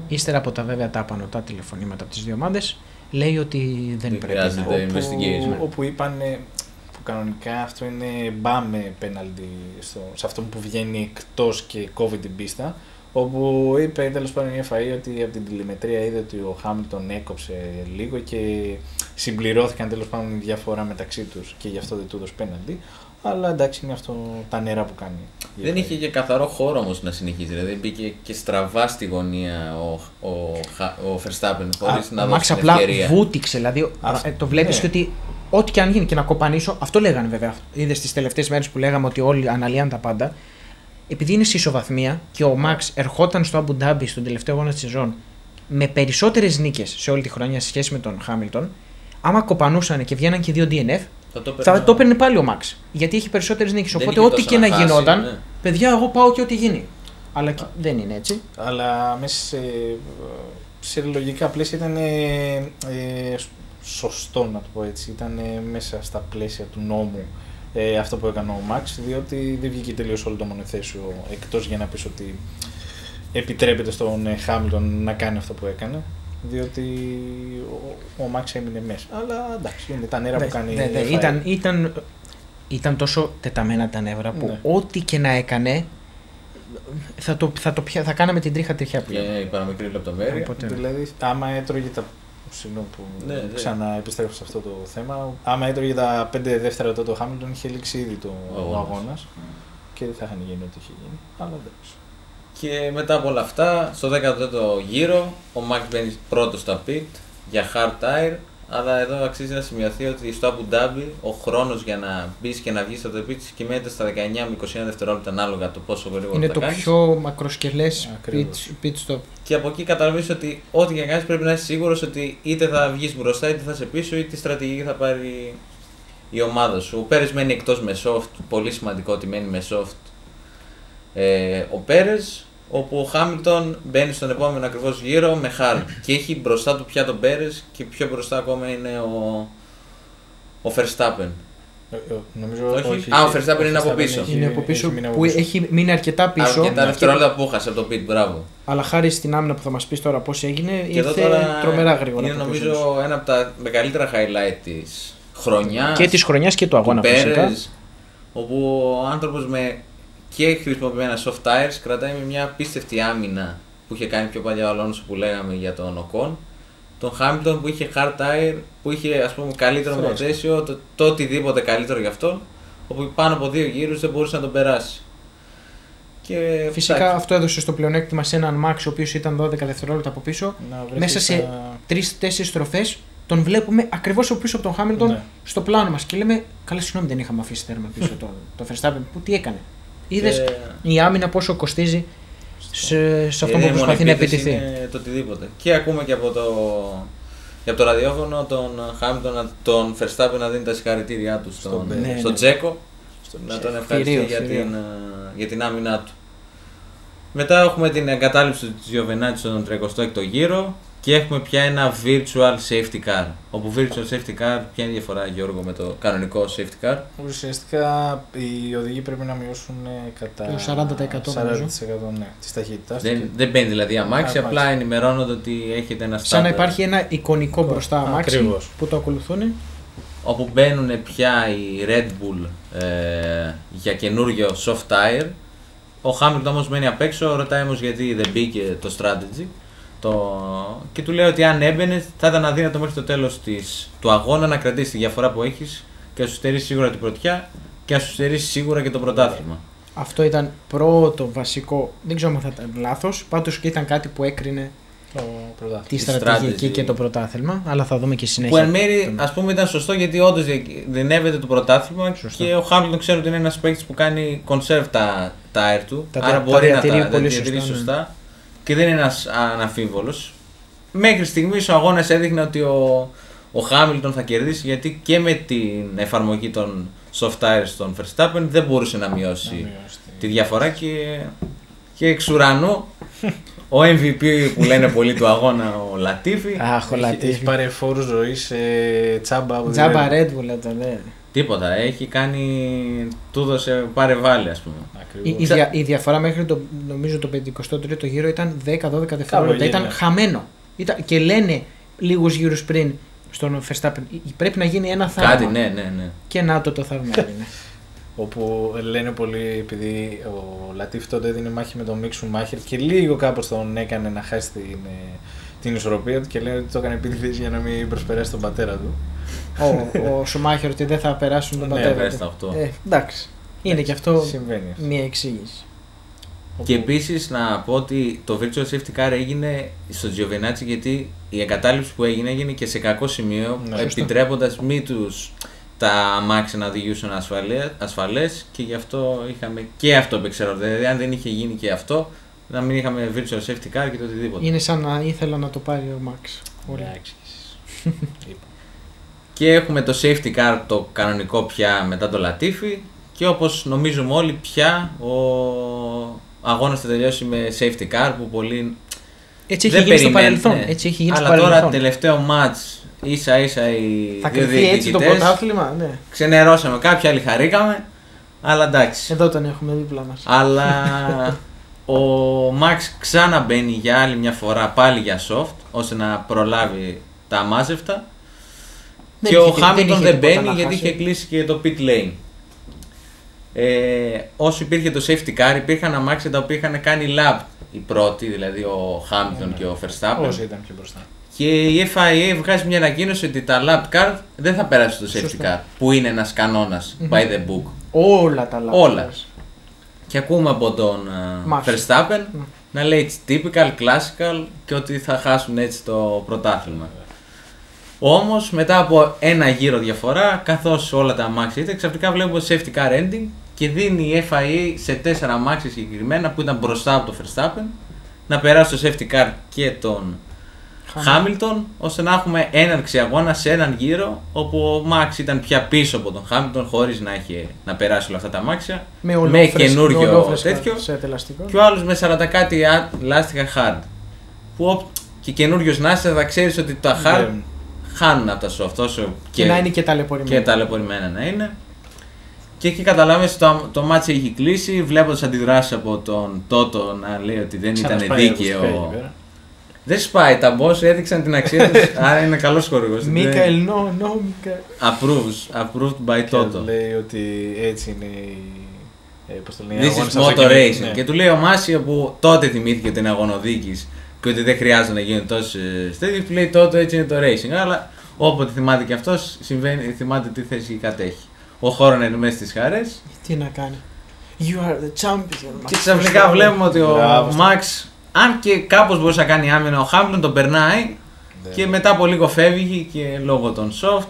ύστερα από τα βέβαια τα απανοτά τηλεφωνήματα από τις δύο ομάδες λέει ότι δεν Δεν πρέπει χρειάζεται. να... Το investigation. Όπου, όπου είπαν που κανονικά αυτό είναι μπάμε πέναλτι στο, σε αυτό που βγαίνει εκτός και κόβει την πίστα. Όπου είπε τέλος πάντων η FAI ότι από την τηλεμετρία είδε ότι ο Χάμιλτον έκοψε λίγο και συμπληρώθηκαν τέλος πάντων η διαφορά μεταξύ τους και γι' αυτό δεν του έδωσε πέναλτι. Αλλά εντάξει είναι αυτό τα νερά που κάνει Δεν είχε και καθαρό χώρο όμως να συνεχίσει. Δηλαδή μπήκε και στραβά στη γωνία ο, ο, Χα- ο Verstappen χωρίς να ο δώσει Μάξ την απλά ευκαιρία. βούτυξε. Δηλαδή Αυτό- ε, το βλέπεις ναι. και ότι ό,τι και αν γίνει και να κοπανίσω, αυτό λέγανε βέβαια. Είδες τις τελευταίες μέρες που λέγαμε ότι όλοι αναλύαν τα πάντα. Επειδή είναι σε ισοβαθμία και ο Μαξ ερχόταν στο Αμπου Ντάμπι στον τελευταίο αγώνα της σεζόν με περισσότερες νίκες σε όλη τη χρονιά σε σχέση με τον Χάμιλτον, άμα κοπανούσαν και βγαίναν και δύο DNF, Θα το θα έπαιρνε- το έπαιρνε πάλι ο Μαξ. Γιατί έχει περισσότερες νίκες. Δεν Οπότε είχε ό,τι τόσο και να να χάσει, γινόταν, ναι. παιδιά, εγώ πάω και ό,τι γίνει. Αλλά και- δεν είναι έτσι. Αλλά μέσα σε, σε λογικά πλαίσια ήταν ε, ε, σωστό να το πω έτσι. Ήταν ε, μέσα στα πλαίσια του νόμου ε, αυτό που έκανε ο Μαξ, διότι δεν βγήκε τελείως όλο το μονοθέσιο εκτός για να πεις ότι επιτρέπεται στον ε, Χάμιλτον να κάνει αυτό που έκανε. Διότι ο, ο Μαξ έμεινε μέσα. Αλλά εντάξει, είναι τα νερά που κάνει. Ναι, ναι, η F1. ήταν, ήταν, ήταν τόσο τεταμένα τα νεύρα που Ναι. ό,τι και να έκανε θα, το, θα, το πια, θα κάναμε την τρίχα τριχιά Και πλέον. η παραμικρή λεπτομέρεια. Οπότε, Δηλαδή, άμα έτρωγε τα. Συγγνώμη που Ναι, ναι. ξαναεπιστρέφω σε αυτό το θέμα. Άμα έτρωγε τα 5 δεύτερα τότε ο Χάμιλτον είχε λήξει ήδη το Ο ο αγώνας. αγώνα. Και δεν θα είχαν γίνει ό,τι είχε γίνει. Αλλά εντάξει. Και μετά από όλα αυτά, στο 14ο γύρο, ο Max μπαίνει πρώτος στα pit για hard tire. Αλλά εδώ αξίζει να σημειωθεί ότι στο Abu Dhabi ο χρόνος για να μπεις και να βγεις από το pit κυμαίνεται στα 19 με 21 δευτερόλεπτα ανάλογα το πόσο γρήγορα είναι θα το κάνεις. πιο μακροσκελές pit, Ακριβώς. pit stop. Και από εκεί καταλαβαίνει ότι ό,τι και να κάνεις πρέπει να είσαι σίγουρος ότι είτε θα βγεις μπροστά είτε θα είσαι πίσω είτε τη στρατηγική θα πάρει η ομάδα σου. Ο Πέρες μένει εκτός με soft, πολύ σημαντικό ότι μένει με soft. Ε, ο Πέρες, όπου ο Χάμιλτον μπαίνει στον επόμενο ακριβώς γύρο με hard. και έχει μπροστά του πια τον Πέρες και πιο μπροστά ακόμα είναι ο, ο Verstappen. Ε, ε, Νομίζω, Όχι. Α, ο Verstappen είναι από Verstappen πίσω. έχει- είναι από πίσω έχει μείνει από που πίσω. έχει μείνει αρκετά πίσω. Και τα δευτερόλεπτα που χάσε από το pit, μπράβο. Αλλά χάρη στην άμυνα που θα μας πεις τώρα πώς έγινε, Και εδώ ήρθε τώρα τρομερά γρήγορα. είναι από πίσω νομίζω ένα από τα μεγαλύτερα highlight της χρονιάς. τους. Και της χρονιάς και του αγώνα του φυσικά. Πέρες, όπου ο άνθρωπος με και χρησιμοποιημένα soft tires κρατάει με μια απίστευτη άμυνα που είχε κάνει πιο παλιά ο Αλόνσο που λέγαμε για τον Οκόν. Τον Χάμιλτον που είχε hard tire, που είχε ας πούμε καλύτερο Φρέσκο. μονοθέσιο, το, το οτιδήποτε καλύτερο για αυτόν, όπου πάνω από δύο γύρους δεν μπορούσε να τον περάσει. Και Φυσικά εντάξει, αυτό έδωσε στο πλεονέκτημα σε έναν Max ο οποίος ήταν 12 δευτερόλεπτα από πίσω. Να βρεθεί Μέσα σε στα- τρει-τέσσερι στροφές τον βλέπουμε ακριβώς από πίσω από τον Χάμιλτον Ναι. στο πλάνο μας και λέμε: Καλά, συγγνώμη, δεν είχαμε αφήσει τέρμα πίσω [laughs] το, το Verstappen. Που τι έκανε. Είδες και- η άμυνα πόσο κοστίζει σε, σε αυτό Είναι που η προσπαθεί να μονεπίθεση, επιτεθεί. Είναι το οτιδήποτε. Και ακούμε και από το, και από το ραδιόφωνο τον Χάμιλτον, να- τον Verstappen να δίνει τα συγχαρητήριά του στον, Στον Ναι, στον ναι. Τζέκο στον να Τζέκο. τον ευχαριστεί Θηρίο, για, θηρίο. την, ε, για την άμυνά του. Μετά έχουμε την εγκατάλειψη του Γιοβενάτη στον 36ο γύρο και έχουμε πια ένα virtual safety car. Όπου virtual safety car, ποια είναι η διαφορά Γιώργο με το κανονικό safety car; Ουσιαστικά οι οδηγοί πρέπει να μειώσουν ε, κατά Το 40% νομίζω. 40% ναι, της ταχύτητας. Δεν, δεν μπαίνει δηλαδή αμάξι, Α, απλά αμάξι. ενημερώνονται ότι έχετε ένα Σαν να standard. υπάρχει ένα εικονικό μπροστά αμάξι Ακριβώς. που το ακολουθούν. όπου μπαίνουν πια οι Red Bull ε, για καινούριο soft tire. Ο Hamilton όμως μένει απ' έξω, ρωτάει όμως γιατί δεν μπήκε το strategy. Το... Και του λέει ότι αν έμπαινε θα ήταν αδύνατο μέχρι το τέλος της, του αγώνα να κρατήσει τη διαφορά που έχεις και να σου στερήσει σίγουρα την πρωτιά και να σου στερήσει σίγουρα και το πρωτάθλημα. Αυτό ήταν πρώτο βασικό. Δεν ξέρω αν θα ήταν λάθος. Πάντως και ήταν κάτι που έκρινε Το πρωτάθλημα. τη Τη στρατηγική strategy. και το πρωτάθλημα. Αλλά θα δούμε και Που συνέχεια. εν μέρει ας πούμε ήταν σωστό γιατί όντως δινεύεται το πρωτάθλημα Σωστά. και ο Hamilton ξέρει ότι είναι ένας παίκτης που κάνει conserve τα tire του. Τα- άρα τα μπορεί να διατηρεί τα πολύ διατηρεί σωστά, ναι. Σωστά, και δεν είναι ένας αναμφίβολος. Μέχρι στιγμής ο αγώνας έδειχνε ότι ο, ο Hamilton θα κερδίσει γιατί και με την εφαρμογή των soft tires των Verstappen δεν μπορούσε να μειώσει Να μειώσει τη διαφορά και, και εξ ουρανού ο MVP που λένε πολύ του αγώνα ο Λατίφη Αχ, ο Έχει, έχει Λατίφη. πάρει φόρους ζωή ε, τσάμπα. από τη Τζάμπα Red Red Bull ήταν, ναι. Τίποτα. Έχει κάνει. Του έδωσε πάρε βάλε, ας πούμε. Bull. Η, Ακριβώς. η, δια- η διαφορά μέχρι το, νομίζω το 53ο γύρο ήταν 10-12 δευτερόλεπτα. Ήταν ναι. χαμένο. Ήταν, και λένε λίγους γύρους πριν στον Verstappen «Ε, πρέπει να γίνει ένα θαύμα. Κάτι, ναι, ναι, ναι. Και να το το θαύμα [laughs] έγινε. Όπου λένε πολύ, επειδή ο Λατίφ τότε έδινε μάχη με τον Μίξ Μάχερ και λίγο κάπως τον έκανε να χάσει την, ε, την ισορροπία του και λένε ότι το έκανε επίτηδες για να μην προσπεράσει τον πατέρα του. ο, ο Σουμάχερ ότι δεν θα περάσουν τον Ναι, πατέρα πέρασε του. τα οκτώ. Ε, εντάξει. Είναι και αυτό Συμβαίνει. αυτό. μία εξήγηση. Και επίσης να πω ότι το virtual safety car έγινε στο Giovinazzi γιατί η εγκατάλειψη που έγινε έγινε και σε κακό σημείο, Ναι, σωστό. επιτρέποντας μη τους τα αμάξια να οδηγήσουν ασφαλέ ασφαλές και γι' αυτό είχαμε και αυτό επεξεργασία. Δηλαδή, αν δεν είχε γίνει και αυτό, να μην είχαμε virtual safety car και το οτιδήποτε. Είναι σαν να ήθελα να το πάρει ο Μαξ. Ωραία. Εντάξει. [laughs] Και έχουμε το safety car το κανονικό πια μετά το Latifi και όπως νομίζουμε όλοι πια ο αγώνας θα τελειώσει με safety car που πολύ Έτσι έχει δεν γίνει στο περιμένουν, παρελθόν. ναι. Έτσι έχει γίνει Αλλά στο τώρα παρελθόν. τελευταίο match ίσα ίσα οι Θα δύο κρυφτεί έτσι το διεκδικητές πρωτάθλημα, ναι. ξενερώσαμε κάποιοι άλλοι χαρήκαμε αλλά εντάξει Εδώ τον έχουμε δίπλα μας. αλλά [laughs] ο Max ξαναμπαίνει για άλλη μια φορά πάλι για soft ώστε να προλάβει τα αμάζευτα Δεν και είχε- ο Χάμιλτον είχε δεν τίποτα μπαίνει να γιατί χάσει. είχε κλείσει και το pit lane. Ε, όσο υπήρχε το safety car, υπήρχαν αμάξια τα οποία είχαν κάνει lap οι πρώτοι, δηλαδή ο Χάμιλτον Ναι. και ο Verstappen. Όσοι ήταν πιο μπροστά. Και η FIA βγάζει μια ανακοίνωση ότι τα lap car δεν θα περάσει το safety Σωστό. car, που είναι ένας κανόνας Μμμ. by the book. Όλα τα λάθη. Όλα. Και ακούμε από τον ε, Max. Verstappen Ναι. να λέει it's typical, classical και ότι θα χάσουν έτσι το πρωτάθλημα. Όμως μετά από ένα γύρο διαφορά, καθώς όλα τα αμάξια ήταν, ξαφνικά βλέπουμε safety car ending και δίνει η FIA σε τέσσερα αμάξια συγκεκριμένα που ήταν μπροστά από το Verstappen να περάσει το safety car και τον Hamilton ώστε να έχουμε έναρξη αγώνα σε έναν γύρο όπου ο Max ήταν πια πίσω από τον Hamilton χωρίς να, έχει, να περάσει όλα αυτά τα αμάξια Με, με ολόφρεσκα- καινούριο με ολόφρεσκα τέτοιο. Σε τελαστικό. και ο άλλος με 40 κάτι α- λάστιχα hard που ο- και καινούριο να είσαι θα ξέρεις ότι τα hard Δεν- χάνουν από τα soft όσο Και, να είναι και ταλαιπωρημένο. και ταλαιπωρημένα να είναι. Και εκεί καταλάβεις το, το ματς έχει κλείσει, βλέποντας αντιδράσεις από τον Τότο να λέει ότι δεν ήταν Ξανασπάει ακουστικά εκεί δίκαιο. Πέρα. Δεν σπάει, τα Bose έδειξαν την αξία τους, [laughs] άρα είναι καλός χορηγός. Michael, no, no, Michael. Approves, approved by Και Toto. λέει ότι έτσι είναι η. Ε, πώς το λένε, οι This αγώνες is αυτοκινήτου. motor racing. Ναι. Και του λέει ο Μάσιο που τότε θυμήθηκε ότι είναι αγωνοδίκης και ότι δεν χρειάζεται να γίνουν τόσε τέτοιε. Του λέει τότε έτσι είναι το racing. Αλλά όποτε θυμάται και αυτός, θυμάται τι θέση κατέχει. Ο χώρος είναι μέσα στις χαρές. Τι να κάνει. You are the champion. Και ξαφνικά βλέπουμε ότι ο Μπράβο στο- Μαξ, αν και κάπως μπορούσε να κάνει άμυνα, ο Χάμπλον τον περνάει Ναι. και μετά από λίγο φεύγει και λόγω των soft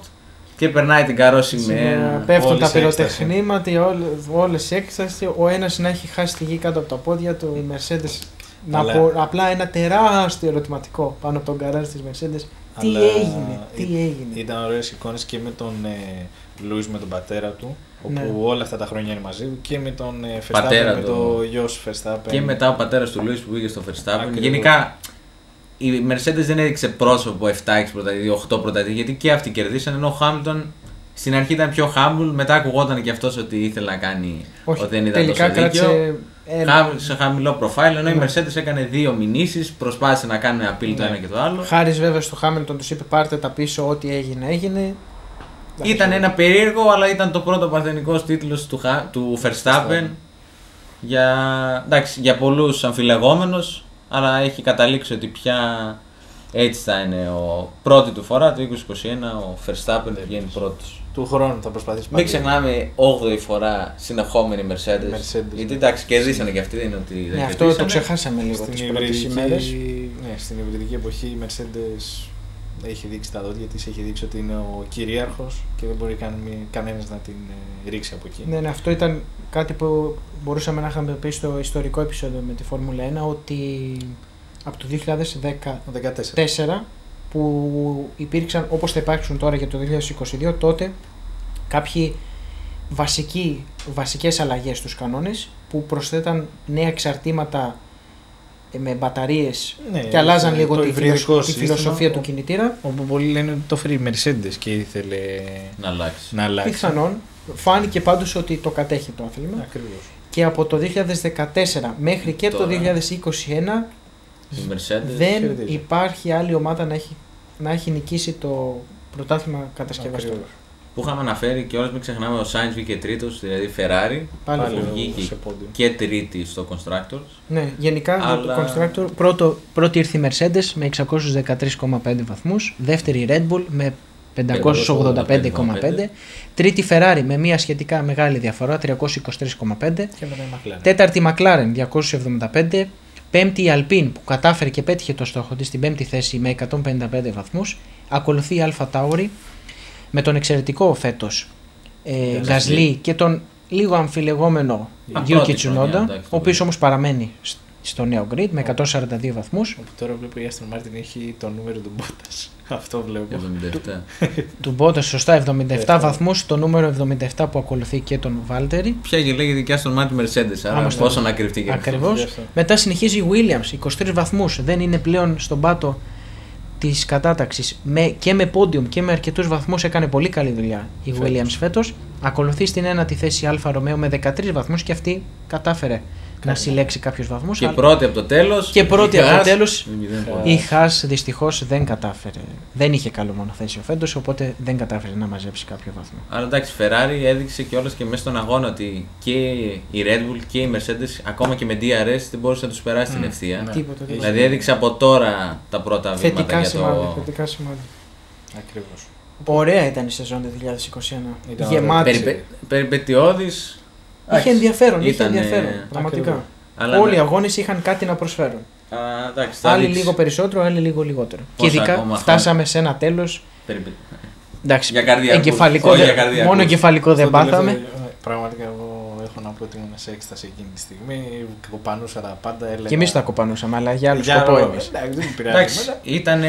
και περνάει την καρόση με. Σήμερα Πέφτουν όλη τα σε έκσταση. πυροτεχνήματα, όλες οι έκσταση. Ο ένας να έχει χάσει τη γη κάτω από τα πόδια του, η Mercedes. Να Αλλά- πω απλά ένα τεράστιο ερωτηματικό πάνω από τον καράζ της Mercedes. Τι Αλλά έγινε, τι ή- έγινε. Ήταν ωραίες εικόνες και με τον ε, Λούις με τον πατέρα του, όπου Ναι. όλα αυτά τα χρόνια είναι μαζί του και με τον ε, Verstappen, Πατέρα με του. το γιο σου Verstappen. Και μετά ο πατέρας του Λούι που πήγε στο Verstappen. Ακριβώς. Γενικά η Mercedes δεν έδειξε πρόσωπο 7-6 πρωταθλητή, 8 πρωταθλητή, γιατί και αυτοί κερδίσαν. Ενώ ο Hamilton στην αρχή ήταν πιο humble, μετά ακουγόταν και αυτός ότι ήθελε να κάνει Όχι, ότι δεν ήταν τελικά τόσο δίκαιο. κράτησε ένα. Χα- Σε χαμηλό profile, ενώ η Ναι. Mercedes έκανε δύο μηνύσεις, προσπάθησε να κάνει appeal το Ναι. ένα και το άλλο. Χάρης βέβαια στο Χάμιλτον τους είπε πάρτε τα πίσω, ό,τι έγινε έγινε. Ήταν ένα περίεργο, αλλά ήταν το πρώτο παρθενικός τίτλος του, Χα- του Verstappen. Verstappen. Για, εντάξει, για πολλούς αμφιλεγόμενος, αλλά έχει καταλήξει ότι πια έτσι θα είναι ο πρώτη του φορά, το 2021, ο Verstappen βγαίνει πρώτος. Του χρόνου θα προσπαθήσει Μην ξεχνάμε 8η φορά συνεχόμενη Mercedes. Mercedes. Γιατί εντάξει, κερδίσανε και αυτοί, δεν είναι ότι δεν Ναι, αυτό κερδίσανε. το ξεχάσαμε λίγο Στην τις πρώτες υβριδική, ημέρες. ναι, στην υβριδική εποχή η Mercedes έχει δείξει τα δόντια της, έχει δείξει ότι είναι ο κυρίαρχος και δεν μπορεί καν, κανένας να την ε, ρίξει από εκεί. Ναι, ναι, αυτό ήταν κάτι που μπορούσαμε να είχαμε πει στο ιστορικό επεισόδιο με τη Φόρμουλα 1 ότι από το 2014 Ο 14. που υπήρξαν όπως θα υπάρξουν τώρα για το 2022 τότε κάποιοι βασικοί, βασικές αλλαγές στους κανόνες που προσθέταν νέα εξαρτήματα ε, με μπαταρίες Ναι, και αλλάζαν το λίγο τη, υβριδικό φιλοσο- τη σύστημα, φιλοσοφία του ο- κινητήρα Όπου πολλοί λένε ότι το φέρει η Mercedes και ήθελε Να αλλάξει. να αλλάξει. πιθανόν φάνηκε πάντως ότι το κατέχει το άθλημα Ακριβώς. και από το 2014 μέχρι και το Τώρα. 2021 Η Mercedes. δεν χαιρετίζω. υπάρχει άλλη ομάδα να έχει, να έχει νικήσει το πρωτάθλημα κατασκευαστών. Ακριβώς. Που είχαμε αναφέρει και όλες μην ξεχνάμε ο Sainz βγήκε τρίτος, δηλαδή Ferrari Πάλι, Πάλι αυτό. ο- βγήκε. σε πόντιο. και τρίτη στο Constructors. Ναι, γενικά για Αλλά- το Constructor πρώτο, πρώτη ήρθε η Mercedes με 613,5 βαθμούς, δεύτερη η Red Bull με 585,5. Τρίτη Ferrari με μια σχετικά μεγάλη διαφορά 323,5. Και μετά η McLaren. Τέταρτη McLaren 275. Πέμπτη η Alpine που κατάφερε και πέτυχε το στόχο της στην πέμπτη θέση με 155 βαθμούς. Ακολουθεί η Alpha Tauri με τον εξαιρετικό φέτος ε, Gasly. Gasly και τον λίγο αμφιλεγόμενο Α, Yuki πρώτη χρονιά, Tsunoda, εντάξει, ο οποίος όμως παραμένει σ- στο νέο grid με 142 βαθμούς. Όπου τώρα βλέπω η Aston Martin έχει το νούμερο του Bottas. [laughs] Αυτό βλέπω. 77. Του Bottas σωστά 77 Δεύτερο. βαθμούς, το νούμερο 77 που ακολουθεί και τον Valtteri. Ποια και λέγεται και Aston Martin Mercedes, άρα Άμα στο- πόσο να κρυφτεί και αυτό. Ακριβώς. Γι' αυτό. Μετά συνεχίζει η Williams, 23 βαθμούς. Δεν είναι πλέον στον πάτο της κατάταξης. Με, και με podium και με αρκετούς βαθμούς έκανε πολύ καλή δουλειά η Φέτος. Williams φέτος. Ακολουθεί στην ένατη θέση Alfa Romeo με 13 βαθμούς και αυτή κατάφερε να Καλή. συλλέξει κάποιους βαθμούς. Και αλλά- πρώτη από το τέλος. Και πρώτη από το τέλος. Ε, Η Χάς δυστυχώς δεν κατάφερε. Δεν είχε καλό μονοθέσιο φέτος, οπότε δεν κατάφερε να μαζέψει κάποιο βαθμό. Αλλά εντάξει, η Ferrari έδειξε και όλες και μέσα στον αγώνα ότι και η Red Bull και η Mercedes, ακόμα και με DRS, δεν μπορούσε να τους περάσει την Μμ, ευθεία. ναι. Τίποτα, τίποτα. Δηλαδή έδειξε από τώρα τα πρώτα βήματα Θετικά για σημάδια. το. Θετικά σημάδια. Ακριβώς. Ωραία ήταν η σεζόν του 2021. Ήταν Γεμάτη. ωραία. Περιπε... Περιπετειώδης. Είχε ενδιαφέρον, είχε Ήτανε- ενδιαφέρον. Πραγματικά. Ακριβώς. Αλλά Όλοι οι ναι. αγώνες είχαν κάτι να προσφέρουν. Α, εντάξει, θα Άλλοι δείξεις. λίγο περισσότερο, άλλοι λίγο λιγότερο. Πόσα και ειδικά ακόμα φτάσαμε σε ένα τέλος. Περιπε... Εντάξει, Για καρδιακούς. εγκεφαλικό Όχι δεν- για καρδιακούς. μόνο εγκεφαλικό δεν Στο τελευταίο- πάθαμε. ε, Πραγματικά εγώ έχω να πω ότι ήμουν σε έκσταση εκείνη τη στιγμή. Κοπανούσα τα πάντα. Έλεγα... Και εμείς τα κοπανούσαμε, αλλά για άλλο Για σκοπό άλλο- εμείς. Εντάξει, δεν με πειράζει. Εντάξει, εμένα. ήταν.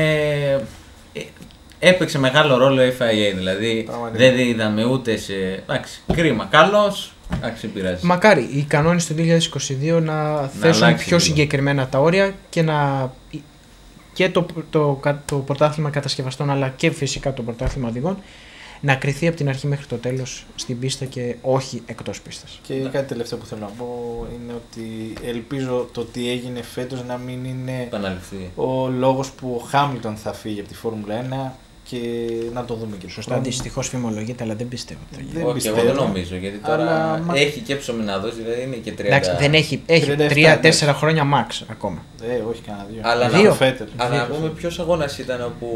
Έπαιξε μεγάλο ρόλο η FIA, δηλαδή Πραγματικά. δεν είδαμε ούτε σε. Εντάξει, κρίμα. Καλός, εντάξει, δεν πειράζει. Μακάρι οι κανόνες του 2022 να, θέσουν αλλάξει πιο λίγο. συγκεκριμένα τα όρια και να. και το, το, το, το πρωτάθλημα κατασκευαστών αλλά και φυσικά το πρωτάθλημα οδηγών να κρυθεί από την αρχή μέχρι το τέλος στην πίστα και όχι εκτός πίστας. Και κάτι τελευταίο που θέλω να πω είναι ότι ελπίζω το τι έγινε φέτος να μην είναι Επαναληφθεί. ο λόγος που ο Χάμιλτον θα φύγει από τη Φόρμουλα 1 και να το δούμε και Σωστά, δυστυχώς φημολογείται, αλλά δεν πιστεύω. ότι θα γίνει. Δεν Όχι, πιστεύω. εγώ δεν νομίζω γιατί τώρα Αλλά, μα- έχει και ψωμί να δώσει, δηλαδή είναι και 30. Εντάξει, δεν έχει, έχει 37, 3-4 εντάξει. χρόνια max ακόμα. Ε, όχι κανένα δύο. Αλλά να- Δύο. Φέτελ. Αλλά να πούμε ποιος αγώνας ήταν όπου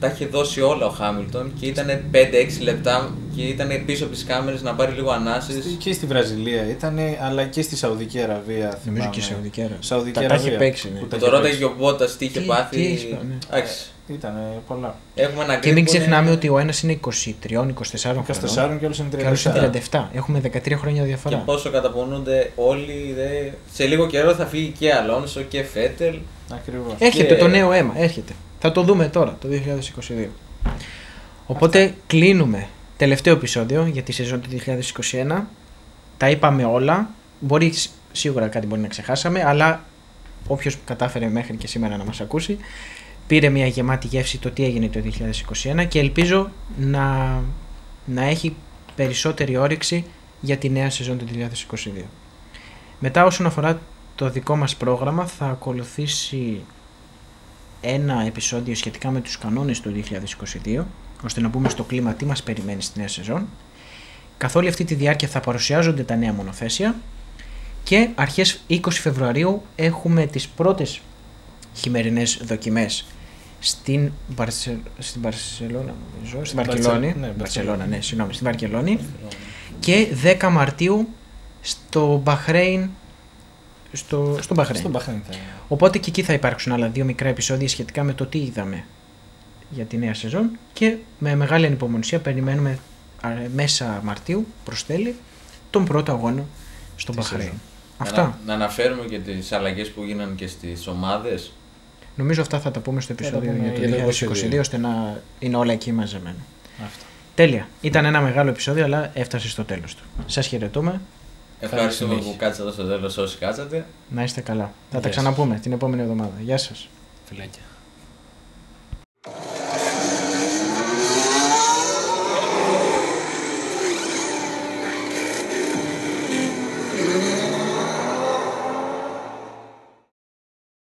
τα είχε δώσει όλα ο Χάμιλτον και ήταν 5-6 λεπτά και ήταν πίσω από τις κάμερες να πάρει λίγο ανάσει. Και στη Βραζιλία ήταν, αλλά και στη Σαουδική Αραβία. Νομίζω θυμάμαι. και η Σαουδική Αραβία. Σαουδική Τα- τα έχει Αραβία. παίξει, ναι. Που Που τα το είχε ρώταγε παίξει. και ο Μπότας τι είχε Τι- πάθει. τι έχεις πάθει, ναι. Εντάξει. Ήταν πολλά. Έχουμε ένα Και grid μην που είναι- ξεχνάμε ότι ο ένας είναι 23-24 24 χρονών. και άλλο είναι Και άλλος είναι 37. 37. Έχουμε 13 χρόνια Και διαφορά. πόσο καταπονούνται όλοι. Δε... Σε λίγο καιρό θα φύγει και Αλόνσο και Φέτελ. Ακριβώς. Έρχεται Και- το νέο αίμα, έρχεται. Θα το δούμε τώρα, το 2022. Οπότε κλείνουμε τελευταίο επεισόδιο για τη σεζόν του 2021. Τα είπαμε όλα. Μπορεί σ- σίγουρα κάτι μπορεί να ξεχάσαμε, αλλά όποιος κατάφερε μέχρι και σήμερα να μας ακούσει πήρε μια γεμάτη γεύση το τι έγινε το 2021 και ελπίζω να, να έχει περισσότερη όρεξη για τη νέα σεζόν του 2022. Μετά όσον αφορά το δικό μας πρόγραμμα θα ακολουθήσει ένα επεισόδιο σχετικά με τους κανόνες του 2022 ώστε να μπούμε στο κλίμα τι μας περιμένει στη νέα σεζόν. Καθ' όλη αυτή τη διάρκεια θα παρουσιάζονται τα νέα μονοθέσια και αρχές 20 Φεβρουαρίου έχουμε τις πρώτες χειμερινές δοκιμές στην, Μπαρσε... στην Μπαρσελόνα, νομίζω, στην Μπαρσε- Βαρκελόνη. ναι, Μπαρσελόνα, Μπαρσελόνα. ναι, συγγνώμη, στην Βαρκελόνη. Και 10 Μαρτίου στο Μπαχρέιν, στο, στο Μπαχρέιν. Στον Μπαχρέιν θα Οπότε και εκεί θα υπάρξουν άλλα δύο μικρά επεισόδια σχετικά με το τι είδαμε για τη νέα σεζόν και με μεγάλη ανυπομονησία περιμένουμε α, μέσα Μαρτίου προς τέλη τον πρώτο αγώνα στον Τη Μπαχρέιν. σεζόν. Αυτά. Να, να αναφέρουμε και τις αλλαγές που γίνανε και στις ομάδες. Νομίζω αυτά θα τα πούμε στο επεισόδιο για το 2022, ώστε να είναι όλα εκεί μαζεμένα. Αυτό. Τέλεια. Ήταν ένα μεγάλο επεισόδιο, αλλά έφτασε στο τέλος του. Σας χαιρετούμε. Ευχαριστούμε που κάτσατε εδώ στο τέλος όσοι κάτσατε. Να είστε καλά. Θα τα ξαναπούμε την επόμενη εβδομάδα. Γεια σας. Φιλάκια.